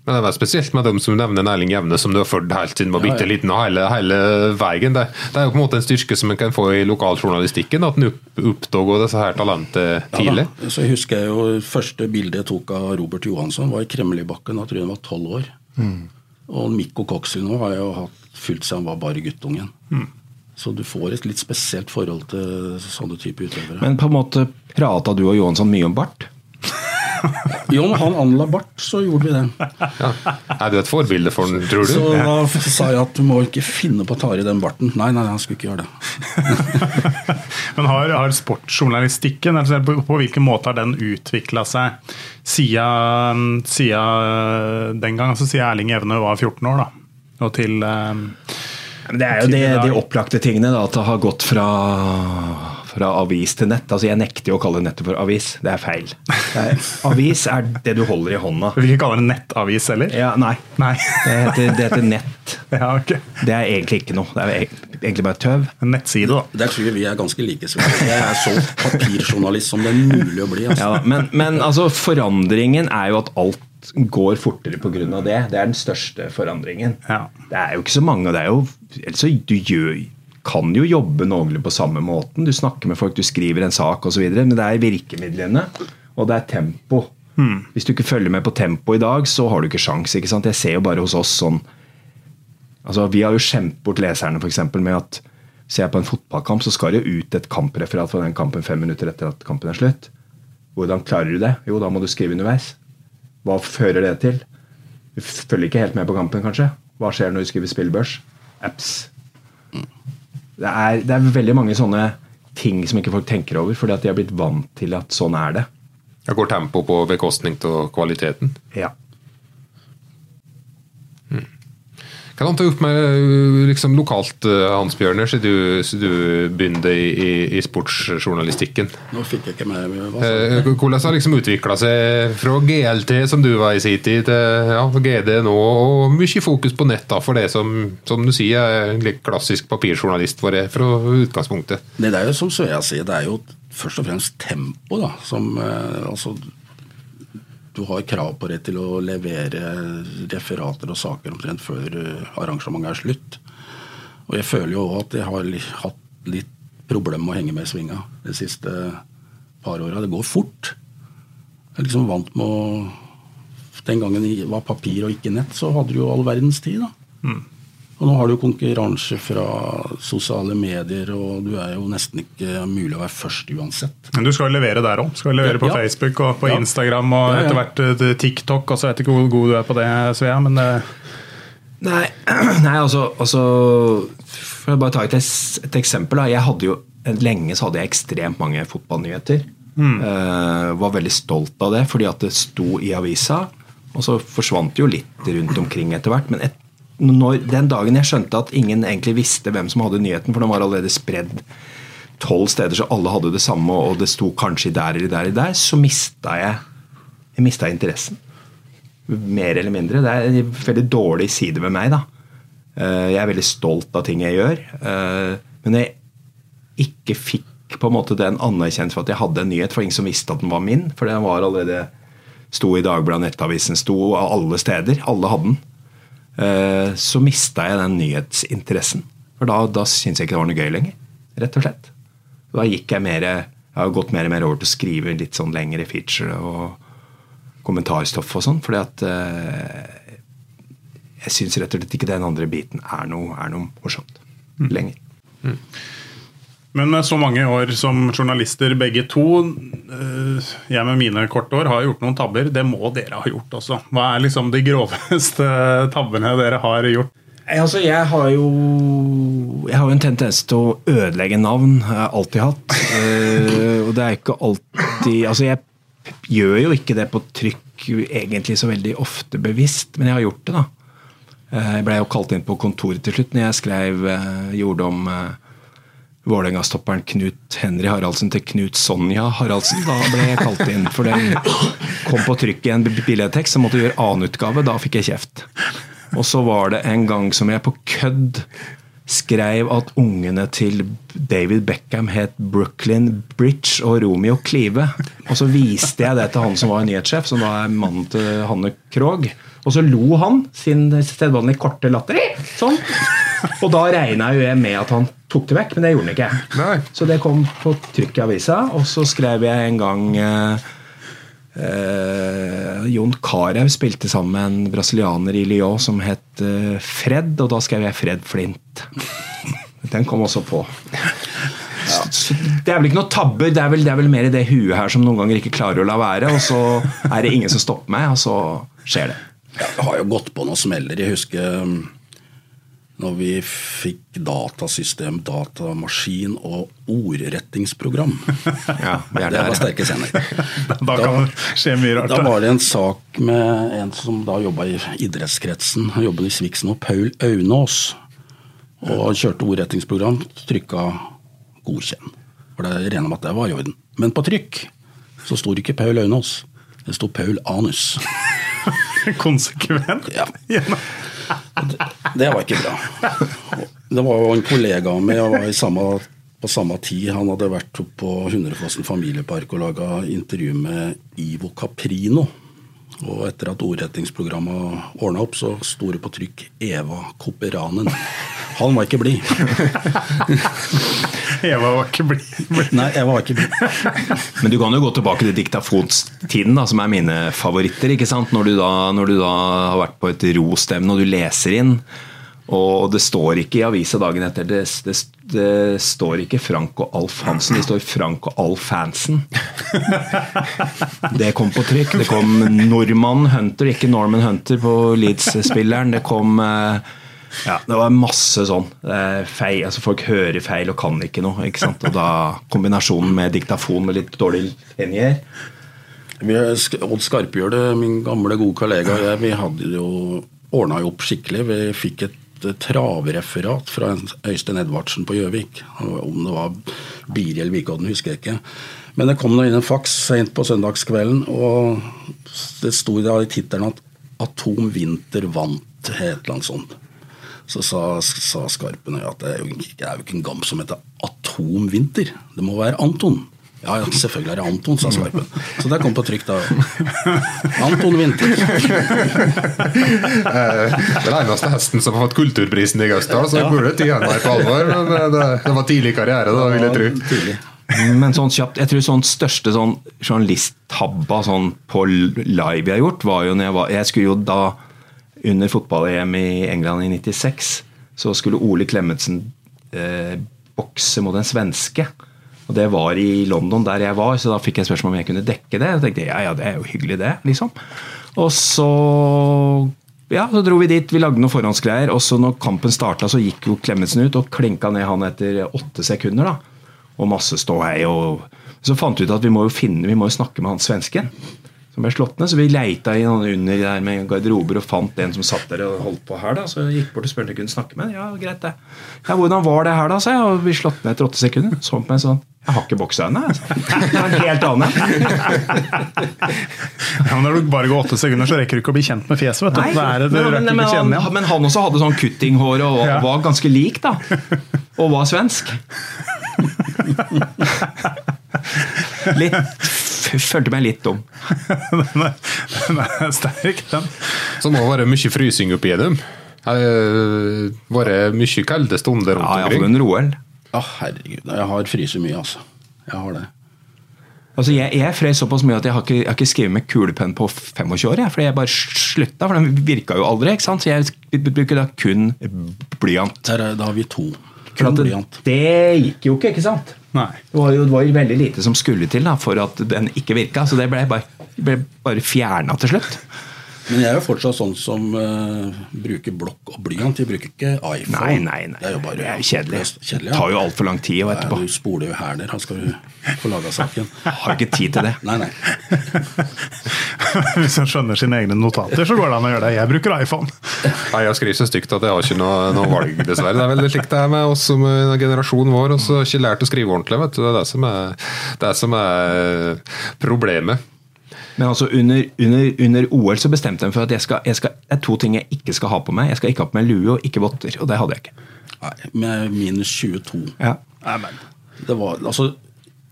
Men det er spesielt med dem som nevner Erling Jevne, som du har fulgt helt siden du var bitte liten og hele, hele veien. Det, det er jo på en måte en styrke som en kan få i lokaljournalistikken, at en oppdager disse her talentet tidlig. Ja, så jeg husker jeg jo første bildet jeg tok av Robert Johansson, var i Kremlibakken. Jeg tror han var tolv år. Og Mikko Koksino nå har jeg jo hatt fulgt siden han var bare guttungen. Så du får et litt spesielt forhold til sånne type utøvere. Men på en måte prata du og Johansson mye om bart? jo, når han anla bart, så gjorde vi det. Ja. Er du et forbilde for den, tror du? Så da sa jeg at du må ikke finne på å ta i den barten. Nei, nei, han skulle ikke gjøre det. Men har, har sportsjournalistikken, altså på, på hvilken måte har den utvikla seg siden, siden den gang? Altså siden Erling Evne var 14 år, da. Og til eh, Det er jo de, de opplagte tingene, da, at det har gått fra, fra avis til nett. Altså Jeg nekter jo å kalle nettet for avis. Det er feil. Det er, avis er det du holder i hånda. Vi vil ikke kalle det nettavis heller? Ja, nei. Nei. Det heter, det heter nett. Ja, ok. Det er egentlig ikke noe. Det er egentlig bare tøv. En nettside, da. Der tror jeg vi er ganske like. Jeg er så papirjournalist som det er mulig å bli. Altså. Ja, men, men altså, forandringen er jo at alt går fortere pga. det. Det er den største forandringen. Ja. Det er jo ikke så mange. det er jo, altså, Du gjør, kan jo jobbe noenlunde på samme måten. Du snakker med folk, du skriver en sak osv. Men det er virkemidlene, og det er tempo. Hvis du ikke følger med på tempo i dag, så har du ikke sjans, ikke sant? Jeg ser jo bare hos oss sånn altså Vi har jo skjemt bort leserne for eksempel, med at ser jeg på en fotballkamp, så skal det jo ut et kampreferat fra den kampen fem minutter etter at kampen er slutt. Hvordan klarer du det? Jo, da må du skrive underveis. Hva fører det til? Du følger ikke helt med på kampen, kanskje. Hva skjer når du skriver spillbørs? Apps. Det er, det er veldig mange sånne ting som ikke folk tenker over, fordi at de har blitt vant til at sånn er det. Jeg går tempo på bekostning av kvaliteten. Ja. Hva har du gjort med uh, liksom, lokalt, uh, Hans Bjørner, siden du, du begynte i, i, i sportsjournalistikken? Nå fikk jeg ikke med hva Eh, Hvordan har liksom utvikla seg fra GLT, som du var i sin tid, til ja, GD nå, og mye fokus på nett, da, for det som, som du sier, er en klassisk papirjournalist for det, fra utgangspunktet? Det er jo som Svea sier, det er jo først og fremst tempo, da. Som eh, altså Du har krav på deg til å levere referater og saker omtrent før eh, arrangementet er slutt. Og jeg føler jo òg at jeg har hatt litt problemer med å henge med i svinga de siste par åra. Det går fort. Jeg er liksom vant med å Den gangen det var papir og ikke nett, så hadde du jo all verdens tid, da. Og nå har du konkurranse fra sosiale medier, og du er jo nesten ikke mulig å være først uansett. Men du skal levere der òg. Skal levere på Ja. Facebook og på Ja. Instagram og Ja, ja. etter hvert eh, TikTok. Og så vet jeg ikke hvor god du er på det, Svea, men eh, Nei, nei altså, altså For å bare ta et, et eksempel. Da. Jeg hadde jo, lenge så hadde jeg ekstremt mange fotballnyheter. Eh, var veldig stolt av det, fordi at det sto i avisa. Og så forsvant det jo litt rundt omkring etter hvert. Men et, når, den dagen jeg skjønte at ingen egentlig visste hvem som hadde nyheten, for den var allerede spredd tolv steder, så alle hadde det samme, og det sto kanskje der eller der eller der, så mista jeg, jeg mista interessen mer eller mindre. Det er en veldig dårlig side ved meg. da. Eh, Jeg er veldig stolt av ting jeg gjør. eh, Men jeg ikke fikk på en måte den anerkjent for at jeg hadde en nyhet, for ingen som visste at den var min. For den var allerede sto i Dagbladet, Nettavisen, sto alle steder. Alle hadde den. Eh, Så mista jeg den nyhetsinteressen. For da, da syntes jeg ikke det var noe gøy lenger. Rett og slett. Da gikk jeg mer Jeg har gått mer og mer over til å skrive litt sånn lengre feature og kommentarstoff og sånn, fordi at eh, jeg syns rett og slett ikke den andre biten er noe, er noe morsomt lenger. Men med så mange år som journalister begge to, eh, jeg med mine korte år har gjort noen tabber. Det må dere ha gjort også. Hva er liksom de groveste tabbene dere har gjort? Altså, jeg har jo Jeg har en tendens til å ødelegge navn. Jeg har alltid hatt. Eh, og det er ikke alltid Altså, jeg gjør jo ikke det på trykk egentlig så veldig ofte bevisst, men jeg har gjort det, da. Eh, Jeg blei jo kalt inn på kontoret til slutt når jeg skrev gjorde om Vålerenga-stopperen Knut Henry Haraldsen til Knut Sonja Haraldsen. Da ble jeg kalt inn, for den kom på trykk i en billedtekst, så måtte jeg gjøre annenutgave. Da fikk jeg kjeft. Og så var det en gang som jeg på kødd skrev at ungene til David Beckham het Brooklyn Bridge og Romeo Clive. Og så viste jeg det til han som var nyhetssjef, som da er mannen til Hanne Krogh. Og så lo han sin sedvanlige korte latter. Sånn. Og da regna jo jeg med at han tok det vekk, men det gjorde han ikke. Nei. Så det kom på trykk i avisa, og så skrev jeg en gang eh, eh, Jon Carew spilte sammen med en brasilianer i Lyon som het eh, Fred, og da skrev jeg Fred Flint. Den kom også på. Så det er vel ikke noe tabber, det er, vel, det er vel mer i det huet her som noen ganger ikke klarer å la være, og så er det ingen som stopper meg, og så skjer det. Ja, jeg har jo gått på noen smeller. Jeg husker um, når vi fikk datasystem, datamaskin og ordrettingsprogram. Ja, det, det var sterke scener. Da kan det skje mye rart. Da da. var det en sak med en som da jobba i idrettskretsen. Han jobbet i Sviksen, og Paul Aunås. Og kjørte ordrettingsprogram. Trykka 'godkjenn'. For det regna med at det var i orden. Men på trykk så sto det ikke Paul Aunås. Det sto Paul Anus. Konsekvent. Ja. Det var ikke bra. Det var jo en kollega av meg, på samme tid. Han hadde vært på Hundrefossen familiepark og laga intervju med Ivo Caprino. Og etter at ordrettingsprogrammet ordna opp, så sto det på trykk 'Eva Kopperanen. Han var ikke blid. Eva var ikke blid. Nei, Eva var ikke blid. Men du kan jo gå tilbake til diktafonstiden, da, som er mine favoritter. ikke sant? Når du da, når du da har vært på et rostevne og du leser inn, og det står ikke i avisa dagen etter det, det, det står ikke Frank og Alf Hansen, det står Frank og Alf Hansen. Det kom på trykk. Det kom Norman Hunter, ikke Norman Hunter på Leeds-spilleren. Det kom eh, ja, det var masse sånn. Feil, altså folk hører feil og kan ikke noe. ikke sant? Og da Kombinasjonen med diktafon med litt dårlig. Vi, Odd det, min gamle, gode kollega og jeg, vi hadde jo ordna jo opp skikkelig. Vi fikk et eh, travreferat fra Øystein Edvardsen på Gjøvik. Om det var Biri eller Vikodden, husker jeg ikke. Men det kom nå inn en faks sent på søndagskvelden, og det sto da i tittelen at 'Atom Vinter vant', et eller annet sånt. Så sa, sa Skarpen at det er jo ikke en gamp som heter Atom Vinter. Det må være Anton. Ja, ja, selvfølgelig er det Anton, sa Skarpen. Så det kom på trykk da. Anton Vinter. Den eneste hesten som har fått kulturprisen i Gausdal, så jeg burde ta han her på alvor. Men det, det, det var tidlig karriere, da, vil jeg tro. Tidlig. Men sånn kjapt, jeg tror sånn største sånn journalisttabba sånn på live jeg har gjort, var jo når jeg var Jeg skulle jo da, under fotball-EM i England i 96, så skulle Ole Klemetsen eh, bokse mot en svenske. Og det var i London, der jeg var, så da fikk jeg spørsmål om jeg kunne dekke det. Jeg tenkte ja, ja, det er jo hyggelig, det. liksom. Og så ja, så dro vi dit, vi lagde noen forhåndsgreier. Og så når kampen starta, så gikk jo Klemetsen ut og klenka ned han etter åtte sekunder. da og masse ståhei. Og så fant vi ut at vi må jo finne, vi må jo snakke med han svensken som ble slått ned. Så vi leita i noen under der med garderober og fant en som satt der og holdt på her. da, Så jeg gikk bort og spurte om jeg kunne snakke med. Ja, greit det. Ja, Hvordan var det her, da? sa jeg. Og vi slått ned etter åtte sekunder. Så på meg sånn Jeg har ikke boksa ennå. en helt annen Ja, men Når du bare går åtte sekunder, så rekker du ikke å bli kjent med fjeset. vet du. Nei, det det, men, men, han, men han også hadde sånn kuttinghår og, og Ja. var ganske lik, da. Og var svensk. Litt, følte meg litt dum. Den er, den er sterk, den. Så må det være mye frysing oppi dem. var vært mye kalde stunder rundt Ja, iallfall omkring. under OL. Ja, herregud. Jeg har fryst mye, altså. Jeg har det. Altså, jeg, jeg frøs såpass mye at jeg har ikke, jeg har ikke skrevet med kulepenn på 25 år. Jeg, fordi jeg bare slutta, for den virka jo aldri. ikke sant? Så jeg bruker da kun blyant. Der, er- da har vi to. Kun blyant. det gikk jo ikke, ikke sant? Nei. Det var jo det var veldig lite som skulle til da, for at den ikke virka, så det ble bare, ble bare fjerna til slutt. Men jeg er jo fortsatt sånn som uh, bruker blokk og blyant. Jeg bruker ikke iPhone. Nei, nei, nei. Det er jo bare Det er kjedelig. kjedelig Det tar jo altfor lang tid og Nei, etterpå. Du spoler jo her der. Han skal jo få laga saken. Har ikke tid til det. Nei, nei. Hvis han skjønner sine egne notater, så går det an å gjøre det. Jeg bruker iPhone. Nei, Jeg skriver så stygt at jeg har ikke noe, noe valg, dessverre. Det er veldig slik det er med oss som er generasjonen vår, og så har ikke lært å skrive ordentlig. vet du. Det er det som er, det som er problemet. Men altså under, under, under OL så bestemte jeg meg for at jeg skal, jeg skal, det er to ting jeg ikke skal ha på meg. Jeg skal ikke ha på meg lue og ikke votter, og det hadde jeg ikke. nei. Med minus 22. Ja. Det var altså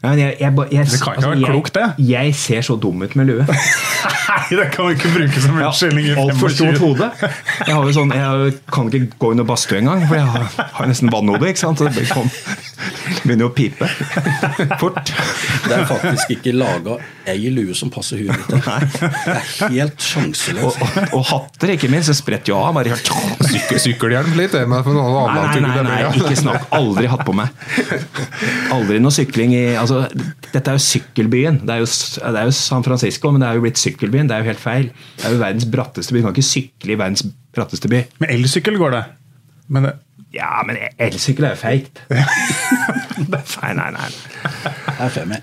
Ja, jeg, jeg, jeg, Det kan ikke altså, være klokt, det. Jeg ser så dum ut med lue. Nei, det kan vi ikke bruke som unnskyldning Ja, Altfor stort hode. Jeg, har jo sånn, jeg kan ikke gå under badstue engang, for jeg har, har nesten vannhode. ikke sant? Så det kom, begynner å pipe fort. Det er faktisk ikke laga ei lue som passer huet ditt. Det er helt sjanseløst. Og, og, og hatter, ikke minst. Det spretter jo av. bare Sykkel, sykkelhjelm litt, det, med for noe Nei, nei, nei, nei, ikke snakk. Aldri hatt på meg. Aldri noe sykling i altså, Dette er jo sykkelbyen. Det er jo, det er jo San Francisco, men det er jo blitt sykkelbyen. Det er jo helt feil. Det er jo verdens bratteste by. Du kan ikke sykle i verdens bratteste by. Med elsykkel går det. Men det, Ja, men elsykkel er jo feigt. Nei, nei, nei. Det er femi.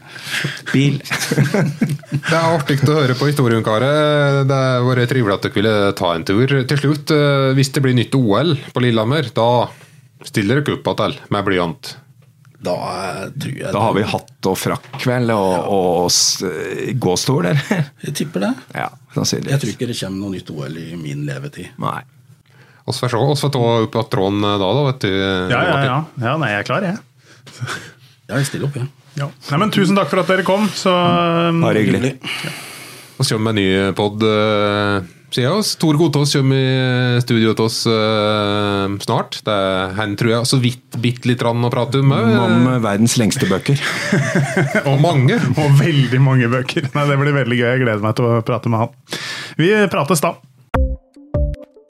Bil. Det er artig å høre på historien, karer. Det har vært trivelig at dere ville ta en tur. Til slutt, eh, hvis det blir nytt OL på Lillehammer, da stiller dere opp igjen med blyant. Da eh, tror jeg Da har vi hatt og frakk, vel, og, og s- gåstol, eller? Jeg tipper det. Ja, sannsynligvis. Jeg tror ikke det kommer noe nytt OL i min levetid. Nei. Oss får se. Ta opp av tråden da, da, vet du. ja, ja, ja. ja. Nei, jeg er klar, jeg. Ja, jeg stiller opp, jeg. Ja. Nei, men Tusen takk for at dere kom. Så, um, Bare hyggelig. Vi kommer med en ny pod, sier oss. Tor Godtås kommer i studio til oss uh, snart. Det er han tror jeg så vidt bitte litt rann å prate om. eh, Om verdens lengste bøker. og mange. og veldig mange bøker. Nei, Det blir veldig gøy. Jeg gleder meg til å prate med han. Vi prates da.